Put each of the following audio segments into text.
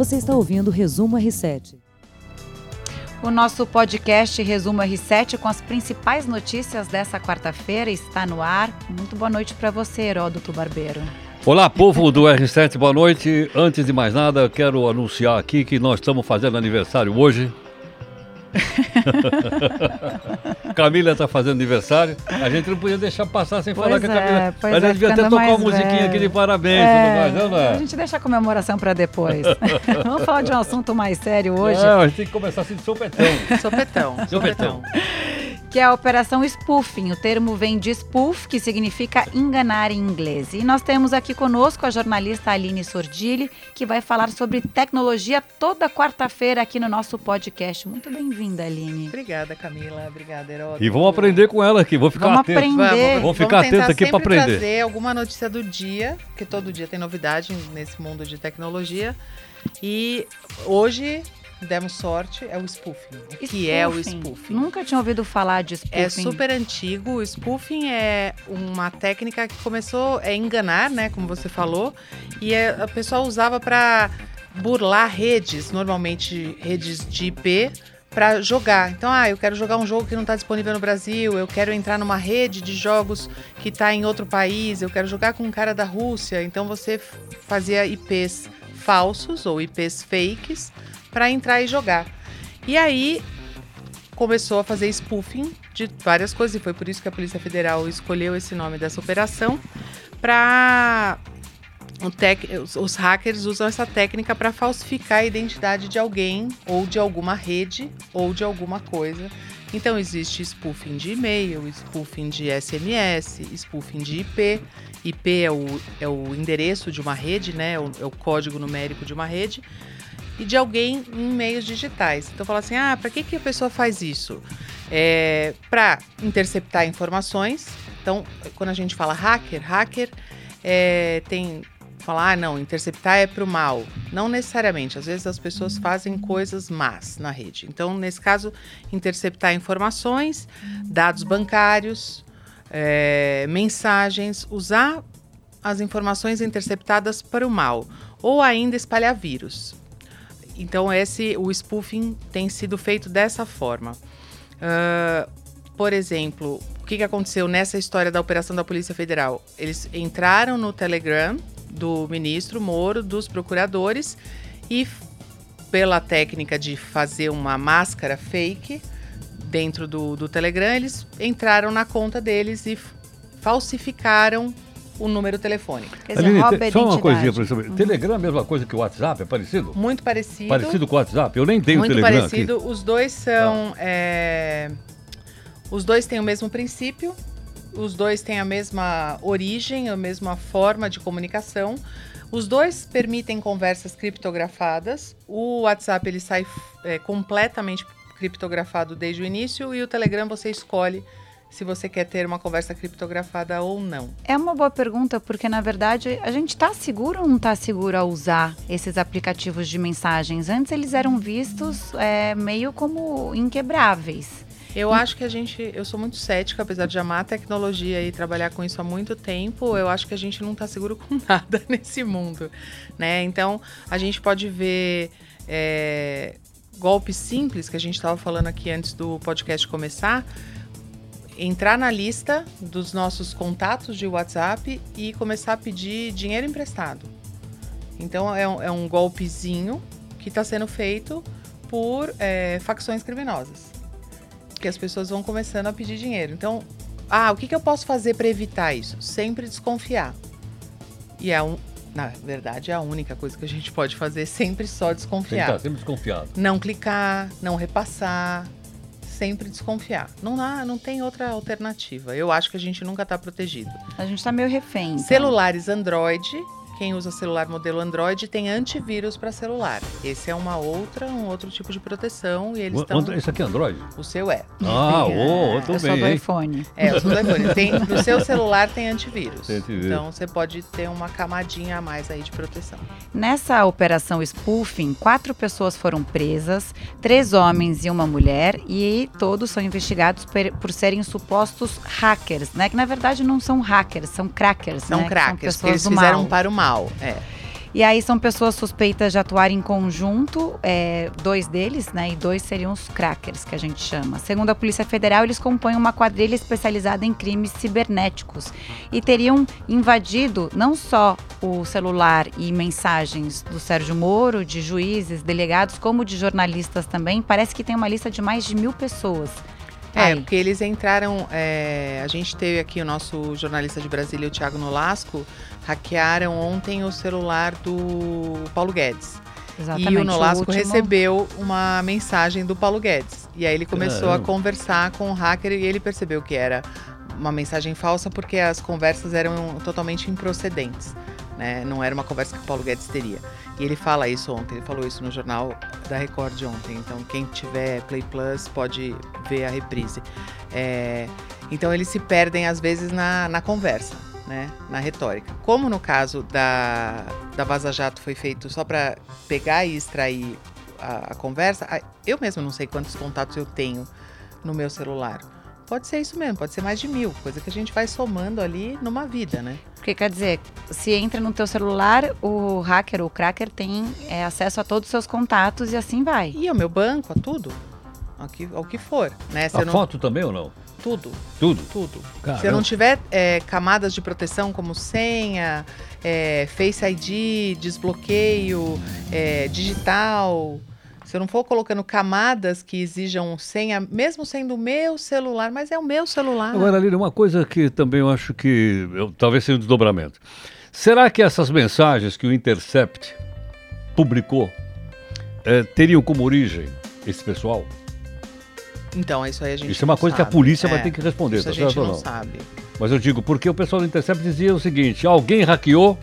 Você está ouvindo o Resumo R7. O nosso podcast Resumo R7 com as principais notícias dessa quarta-feira está no ar. Muito boa noite para você, Heródoto Barbeiro. Olá, povo do R7, boa noite. Antes de mais nada, quero anunciar aqui que nós estamos fazendo aniversário hoje. Camila está fazendo aniversário. A gente não podia deixar passar sem Pois falar que a Camila. é, pois a gente é, devia até tocar uma musiquinha velho. aqui de parabéns, É, tudo mais, não, não é? A gente deixa a comemoração para depois. Vamos falar de um assunto mais sério hoje, Não, a gente tem que começar assim de sopetão. Sopetão. Sopetão. Que é a operação spoofing. O termo vem de spoof, que significa enganar em inglês. E nós temos aqui conosco a jornalista Aline Sordilli, que vai falar sobre tecnologia toda quarta-feira aqui no nosso podcast. Muito bem-vinda, Aline. Obrigada, Camila. Obrigada, Heródoto. E vamos aprender com ela aqui, vou ficar Vamos atento. aprender. Vamos, Vamos ficar tentar atento aqui sempre aprender. trazer alguma notícia do dia, porque todo dia tem novidade nesse mundo de tecnologia. E hoje, demos sorte, é o spoofing. O que é o Spoofing. Nunca tinha ouvido falar de spoofing. É super antigo. O spoofing é uma técnica que começou a enganar, né, como você falou, e é- a pessoa usava para burlar redes, normalmente redes de IP, para jogar. Então, ah, eu quero jogar um jogo que não está disponível no Brasil, eu quero entrar numa rede de jogos que está em outro país, eu quero jogar com um cara da Rússia. Então, você fazia IPs falsos ou IPs fakes para entrar e jogar. E aí começou a fazer spoofing de várias coisas e foi por isso que a Polícia Federal escolheu esse nome dessa operação para os, hackers usam essa técnica para falsificar a identidade de alguém ou de alguma rede ou de alguma coisa. Então existe spoofing de e-mail, spoofing de SMS, spoofing de IP. IP é o, é o endereço de uma rede, né? É o, é o código numérico de uma rede e de alguém em meios digitais. Então fala assim, ah, para que, que a pessoa faz isso? É, para interceptar informações. Então, quando a gente fala hacker, hacker é, tem falar, ah, não, interceptar é para o mal. Não necessariamente. Às vezes as pessoas fazem coisas más na rede. Então, nesse caso, interceptar informações, dados bancários, é, mensagens, usar as informações interceptadas para o mal, ou ainda espalhar vírus. Então, esse, o spoofing tem sido feito dessa forma. Ah, por exemplo, o que, que aconteceu nessa história da operação da Polícia Federal? Eles entraram no Telegram do ministro Moro, dos procuradores, e pela técnica de fazer uma máscara fake dentro do, do Telegram, eles entraram na conta deles e falsificaram o número telefônico. Quer dizer, Aline, te- só uma coisinha para saber. Telegram é a mesma coisa que o WhatsApp? É parecido? Muito parecido. Parecido com o WhatsApp? Eu nem tenho muito Telegram parecido. aqui. Os dois são. é, Os dois têm o mesmo princípio, os dois têm a mesma origem, a mesma forma de comunicação. Os dois permitem conversas criptografadas. O WhatsApp ele sai é, completamente criptografado desde o início e o Telegram você escolhe se você quer ter uma conversa criptografada ou não. É uma boa pergunta, porque na verdade a gente está seguro ou não está seguro a usar esses aplicativos de mensagens? Antes eles eram vistos é, meio como inquebráveis. Eu acho que a gente, eu sou muito cética, apesar de amar a tecnologia e trabalhar com isso há muito tempo, eu acho que a gente não está seguro com nada nesse mundo, né? Então, a gente pode ver é, golpes simples, que a gente estava falando aqui antes do podcast começar, entrar na lista dos nossos contatos de WhatsApp e começar a pedir dinheiro emprestado. Então, é um, é um golpezinho que está sendo feito por é, facções criminosas que as pessoas vão começando a pedir dinheiro. Então, ah, o que, que eu posso fazer para evitar isso? Sempre desconfiar. E é um, na verdade, é a única coisa que a gente pode fazer, sempre só Tem que desconfiar. sempre desconfiado. Não clicar, não repassar, sempre desconfiar. Não há, não tem outra alternativa. Eu acho que a gente nunca está protegido. A gente está meio refém. então. Celulares Android, quem usa celular modelo Android tem antivírus para celular. Esse é uma outra, um outro tipo de proteção e eles O- estão. Isso aqui é Android? O seu é. Ah, é, eu tô Eu do hein? iPhone. É, eu sou do iPhone. Tem, no seu celular tem antivírus. Tem antivírus. Então você pode ter uma camadinha a mais aí de proteção. Nessa operação spoofing, quatro pessoas foram presas, três homens e uma mulher, e todos são investigados per- por serem supostos hackers, né? Que na verdade não são hackers, são crackers, São né? crackers, que que são eles pessoas do fizeram mal. para o mal. É. E aí são pessoas suspeitas de atuar em conjunto, é, dois deles, né? E dois seriam os crackers, que a gente chama. Segundo a Polícia Federal, eles compõem uma quadrilha especializada em crimes cibernéticos e teriam invadido não só o celular e mensagens do Sérgio Moro, de juízes, delegados, como de jornalistas também. Parece que tem uma lista de mais de mil pessoas. É, Aí. porque eles entraram. é, a gente teve aqui o nosso jornalista de Brasília, o Thiago Nolasco, hackearam ontem o celular do Paulo Guedes. Exatamente. E o Nolasco último- recebeu uma mensagem do Paulo Guedes. E aí ele começou Caramba. a conversar com o hacker e ele percebeu que era uma mensagem falsa porque as conversas eram totalmente improcedentes. Né? Não era uma conversa que o Paulo Guedes teria. E ele fala isso ontem, ele falou isso no jornal da Record ontem. Então, quem tiver Play Plus pode ver a reprise. É, então, eles se perdem, às vezes, na, na conversa, né? na retórica. Como no caso da, da Vaza Jato foi feito só para pegar e extrair a, a conversa, eu mesmo não sei quantos contatos eu tenho no meu celular. Pode ser isso mesmo, pode ser mais de mil, coisa que a gente vai somando ali numa vida, né? Porque quer dizer, se entra no teu celular, o hacker, o cracker tem é, acesso a todos os seus contatos e assim vai. E ao meu banco, a tudo. Ao que, ao que for, né? A não, foto também ou não? tudo, Tudo. tudo. Caramba. Se eu não tiver é, camadas de proteção como senha, é, Face ID, desbloqueio, é, digital, se eu não for colocando camadas que exijam senha, mesmo sendo o meu celular, mas é o meu celular. Agora, Lili, uma coisa que também eu acho que eu- talvez seja um desdobramento. Será que essas mensagens que o Intercept publicou eh, teriam como origem esse pessoal? Então, isso aí a gente Isso é uma coisa que a sabe. polícia vai É, ter que responder, Isso tá a gente certo ou não não? sabe. Mas eu digo, porque o pessoal do Intercept dizia o seguinte: alguém hackeou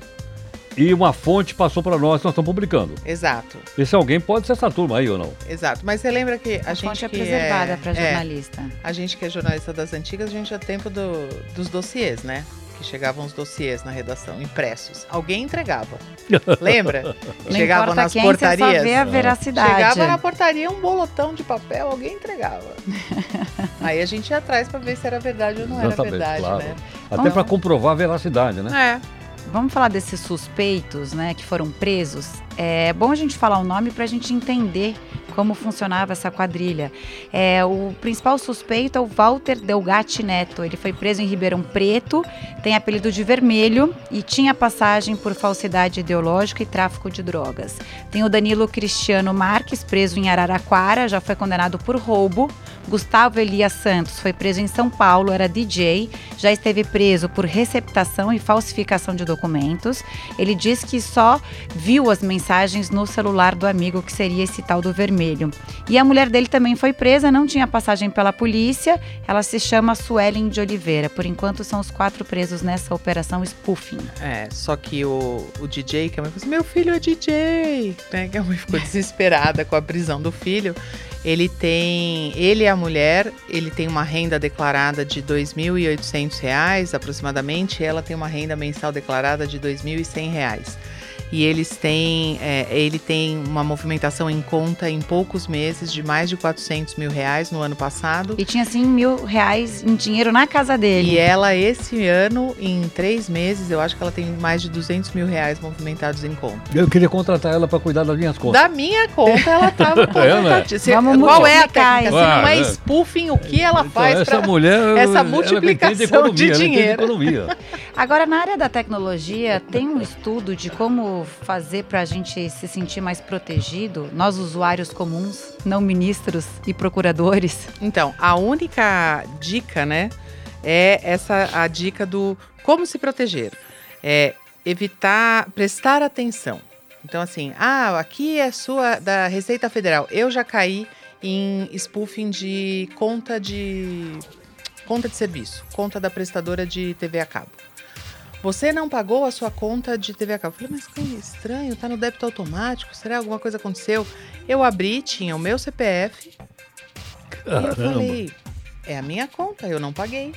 e uma fonte passou para nós, nós estamos publicando. Exato, Esse alguém pode ser essa turma aí ou não? exato. Mas você lembra que a, A, gente fonte é que preservada é, para é, jornalista. A gente que é jornalista das antigas, a gente é tempo do- dos dossiês, né? Que chegavam os dossiês na redação, impressos. Alguém entregava. Lembra? Não nas quem, portarias. você só vê a veracidade. Chegava na portaria um bolotão de papel, alguém entregava. Aí a gente ia atrás pra ver se era verdade ou não era Exatamente, verdade, claro. né? Até Vamos- para comprovar a veracidade, né? É. Vamos falar desses suspeitos, né, que foram presos. É bom a gente falar o nome para a gente entender como funcionava essa quadrilha. É, o principal suspeito é o Walter Delgatti Neto. Ele foi preso em Ribeirão Preto, tem apelido de Vermelho e tinha passagem por falsidade ideológica e tráfico de drogas. Tem o Danilo Cristiano Marques, preso em Araraquara, já foi condenado por roubo. Gustavo Elias Santos foi preso em São Paulo, era DJ, já esteve preso por receptação e falsificação de documentos. Ele diz que só viu as mensagens no celular do amigo, que seria esse tal do vermelho. E a mulher dele também foi presa, não tinha passagem pela polícia. Ela se chama Suelen de Oliveira. Por enquanto, são os quatro presos nessa operação spoofing. É, só que o, o DJ, que a mãe falou assim, meu filho é DJ, né? Que a mãe ficou desesperada com a prisão do filho. Ele tem, ele e a mulher, ele tem uma renda declarada de 2.800 reais aproximadamente, e ela tem uma renda mensal declarada de 2.100 reais. E eles têm, é, ele tem uma movimentação em conta em poucos meses de mais de 400 mil reais no ano passado. E tinha, assim, mil reais em dinheiro na casa dele. E ela, esse ano, em três meses, eu acho que ela tem mais de 200 mil reais movimentados em conta. Eu queria contratar ela para cuidar das minhas contas. Da minha conta, ela estava É, né? contratada. Se- Vamos Qual é a técnica? Se não é spoofing, o que ela Então, faz essa pra... mulher, essa multiplicação entende economia, de dinheiro. economia. Agora, na área da tecnologia, tem um estudo de como fazer para a gente se sentir mais protegido, nós usuários comuns, não ministros e procuradores. Então, a única dica, né, é essa a dica do como se proteger. É evitar, prestar atenção. Então, assim, ah, aqui é sua da Receita Federal. Eu já caí em spoofing de conta de conta de serviço, conta da prestadora de TV a cabo. Você não pagou a sua conta de TV a cabo. Eu falei, mas que estranho, tá no débito automático, será que alguma coisa aconteceu? Eu abri, tinha o meu CPF, e eu Caramba. falei, é a minha conta, eu não paguei.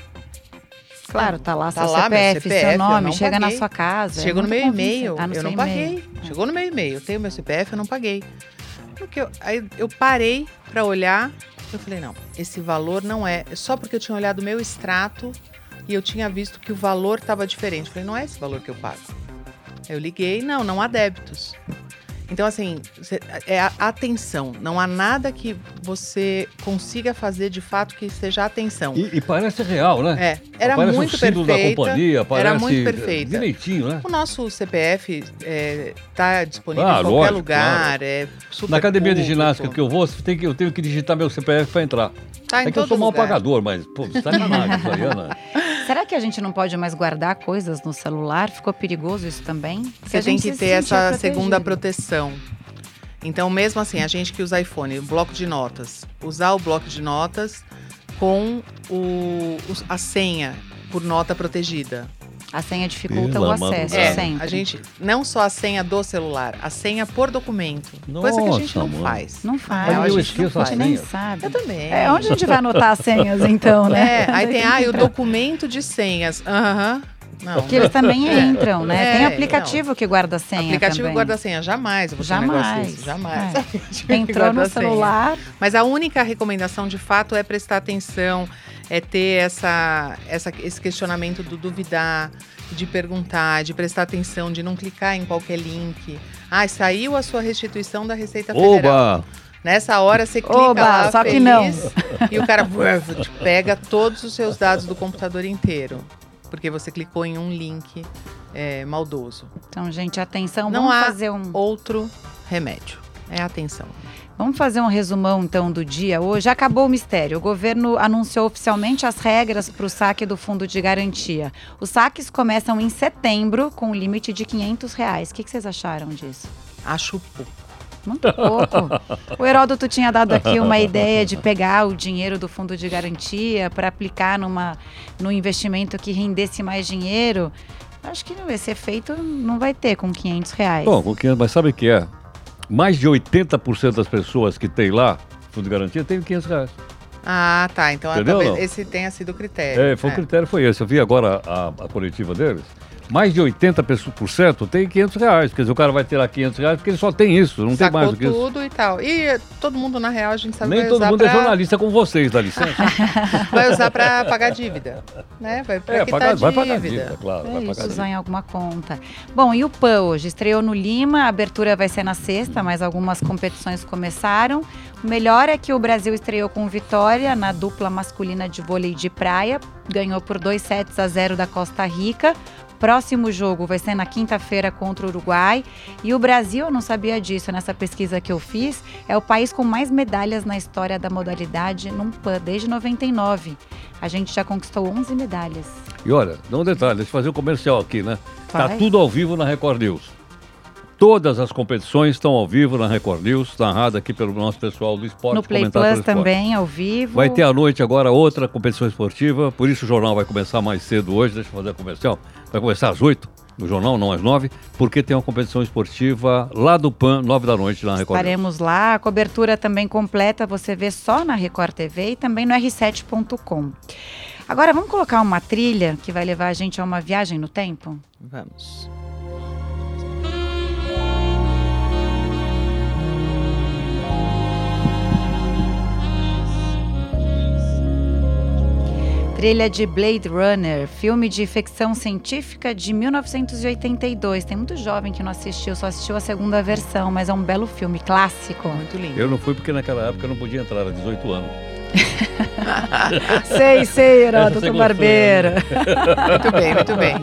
Claro, tá lá Tá seu lá CPF, CPF, seu eu nome, chega na paguei. sua casa. é Chegou no muito meu e-mail, Tá no eu não paguei. Chegou no meu e-mail, eu tenho meu CPF, eu não paguei. Porque eu, aí eu parei pra olhar, eu falei, não, esse valor não é, é só porque eu tinha olhado o meu extrato e eu tinha visto que o valor estava diferente. Falei, não é esse valor que eu pago. Eu liguei, não, não há débitos. Então, assim, é atenção. Não há nada que você consiga fazer de fato que seja atenção. E, e parece real, né? É, era Parece muito perfeita. da companhia, parece era muito perfeita. direitinho, né? O nosso CPF está disponível Ah, em qualquer lógico, lugar, é super Na academia de público. ginástica que eu vou, tem que, eu tenho que digitar meu CPF para entrar. Tá é que eu sou mal pagador, mas, pô, você tá demais, isso aí, Ana. Será que a gente não pode mais guardar coisas no celular? Ficou perigoso isso também? Porque Você a tem gente que se ter essa segunda protegido. proteção. Então, mesmo assim, a gente que usa iPhone, o bloco de notas, usar o bloco de notas com o, a senha por nota protegida. A senha dificulta Pela o acesso. É, sempre. a gente não só a senha do celular, a senha por documento. coisa que a gente Nossa, não mano. faz. Não faz. Aí É, eu a gente não esqueço a gente nem sabe. Eu também. É, onde a gente vai anotar as senhas, então, né? É, aí tem, ah, e o documento de senhas. Aham. Não. Que eles também É. entram, né? É, Tem aplicativo que guarda a senha Aplicativo também. guarda senha, jamais eu vou ter um Jamais. jamais. É. Entrou no celular, Mas a única recomendação, de fato, é prestar atenção, é ter essa, essa, esse questionamento do duvidar, de perguntar, de prestar atenção, de não clicar em qualquer link. Ah, saiu a sua restituição da Receita Federal. Oba! Nessa hora você clica Oba, lá, só que feliz, não. e o cara pega todos os seus dados do computador inteiro. Porque você clicou em um link é, maldoso. Então, gente, atenção, Não vamos há fazer um Outro remédio. É atenção. Vamos fazer um resumão então do dia hoje. Acabou o mistério. O governo anunciou oficialmente as regras para o saque do fundo de garantia. Os saques começam em setembro com um limite de 500 reais. O que, que vocês acharam disso? Acho pouco. Muito pouco. O Heródoto tinha dado aqui uma ideia de pegar o dinheiro do fundo de garantia para aplicar numa, num investimento que rendesse mais dinheiro. Acho que esse efeito não vai ter com 500 reais. Bom, com 500, mas sabe o que é? Mais de 80% das pessoas que tem lá, fundo de garantia, tem 500 reais. Ah, tá. Então Entendeu, talvez não? esse tenha sido o critério. É, foi o critério foi esse. Eu vi agora a, a coletiva deles. Mais de 80% tem 500 reais. Quer dizer, o cara vai ter lá 500 reais porque ele só tem isso, não tem Sacou mais do que isso. tudo e tal. E todo mundo, na real, a gente sabe Nem vai todo usar mundo pra, é jornalista com vocês, dá licença. Vai usar pra pagar dívida. Né? Vai pra É, quitar pagar, vai dívida. pagar dívida, claro. É vai isso, pagar usar dívida. em alguma conta. Bom, e o PAN hoje? Estreou no Lima, a abertura vai ser na sexta, mas algumas competições começaram. O melhor é que o Brasil estreou com vitória na dupla masculina de vôlei de praia, ganhou por 2 sets a 0 da Costa Rica. Próximo jogo vai ser na quinta-feira contra o Uruguai. E o Brasil, eu não sabia disso nessa pesquisa que eu fiz, é o país com mais medalhas na história da modalidade num PAN, desde 99. A gente já conquistou 11 medalhas. E olha, dá um detalhe, deixa eu fazer um comercial aqui, né? Tá Vai. tudo ao vivo na Record News. Todas as competições estão ao vivo na Record News, narrada aqui pelo nosso pessoal do esporte. no Play Plus também, ao vivo. Vai ter à noite agora outra competição esportiva, por isso o jornal vai começar mais cedo hoje, deixa eu fazer a comercial. Vai começar às 8 no jornal, não às 9, porque tem uma competição esportiva lá do PAN, 9 da noite, na Record. News. Estaremos lá. A cobertura também completa você vê só na Record TV e também no r7.com. Agora vamos colocar uma trilha que vai levar a gente a uma viagem no tempo? Vamos. Trilha de Blade Runner, filme de ficção científica de 1982. Tem muito jovem que não assistiu, só assistiu a segunda versão, mas é um belo filme, clássico. Muito lindo. Eu não fui porque naquela época eu não podia entrar, era 18 anos. sei, sei, Heródoto Barbeiro. Muito bem, muito bem.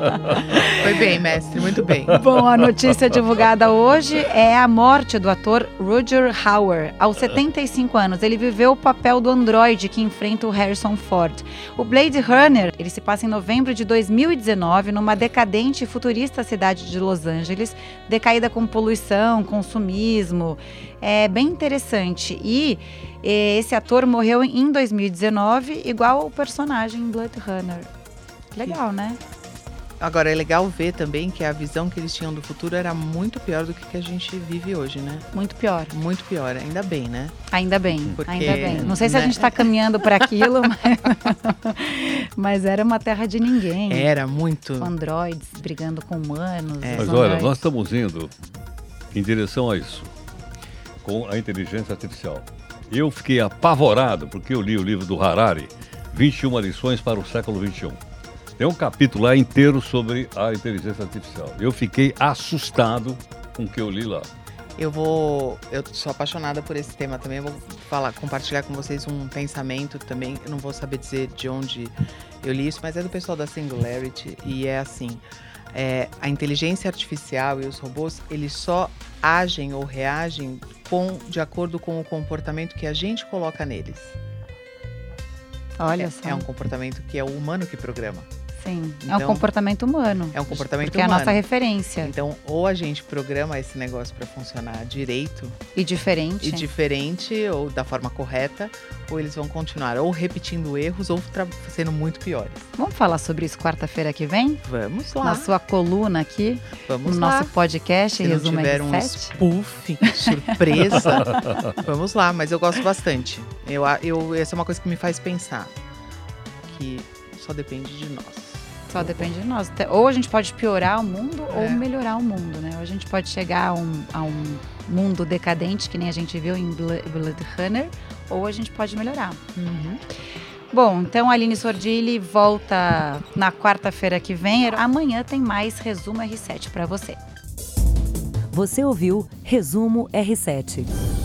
Foi bem, mestre, muito bem. Bom, a notícia divulgada hoje é a morte do ator Roger Hauer. Aos 75 anos, ele viveu o papel do androide que enfrenta o Harrison Ford. O Blade Runner, ele se passa em novembro de 2019 numa decadente e futurista cidade de Los Angeles, decaída com poluição, consumismo. É bem interessante. E eh, esse ator morreu em 2019, igual o personagem Blade Runner. Legal, né? Agora, é legal ver também que a visão que eles tinham do futuro era muito pior do que que a gente vive hoje, né? Muito pior. Muito pior, ainda bem, né? Ainda bem, Porque, ainda bem. Não sei se a né? gente está caminhando para aquilo, mas... mas era uma terra de ninguém. Era muito. Com androides brigando com humanos. É. Mas olha, nós estamos indo em direção a isso, com a inteligência artificial. Eu fiquei apavorado porque eu li o livro do Harari, 21 lições para o século 21. Tem um capítulo lá inteiro sobre a inteligência artificial. Eu fiquei assustado com o que eu li lá. Eu vou. Eu sou apaixonada por esse tema também. Eu vou falar, compartilhar com vocês um pensamento também. Eu não vou saber dizer de onde eu li isso, mas é do pessoal da Singularity. E é assim: é, a inteligência artificial e os robôs, eles só agem ou reagem com, de acordo com o comportamento que a gente coloca neles. Olha é, só. É um comportamento que é o humano que programa. Sim, é um comportamento humano. É um comportamento porque humano. é a nossa referência. Então, ou a gente programa esse negócio para funcionar direito e diferente, e diferente ou da forma correta, ou eles vão continuar ou repetindo erros ou sendo muito piores. Vamos falar sobre isso quarta-feira que vem? Vamos lá. Na sua coluna aqui, Vamos no lá. nosso podcast Se Resumo não tiver R7. um spoof, surpresa, vamos lá. Mas eu gosto bastante. Eu, eu, essa é uma coisa que me faz pensar que só depende de nós. Só depende de nós. Ou a gente pode piorar o mundo é. ou melhorar o mundo, né? Ou a gente pode chegar a um, a um mundo decadente, que nem a gente viu em Blade Runner, ou a gente pode melhorar. Uhum. Bom, então a Aline Sordilli volta na quarta-feira que vem. Amanhã tem mais Resumo R7 para você. Você ouviu Resumo R7.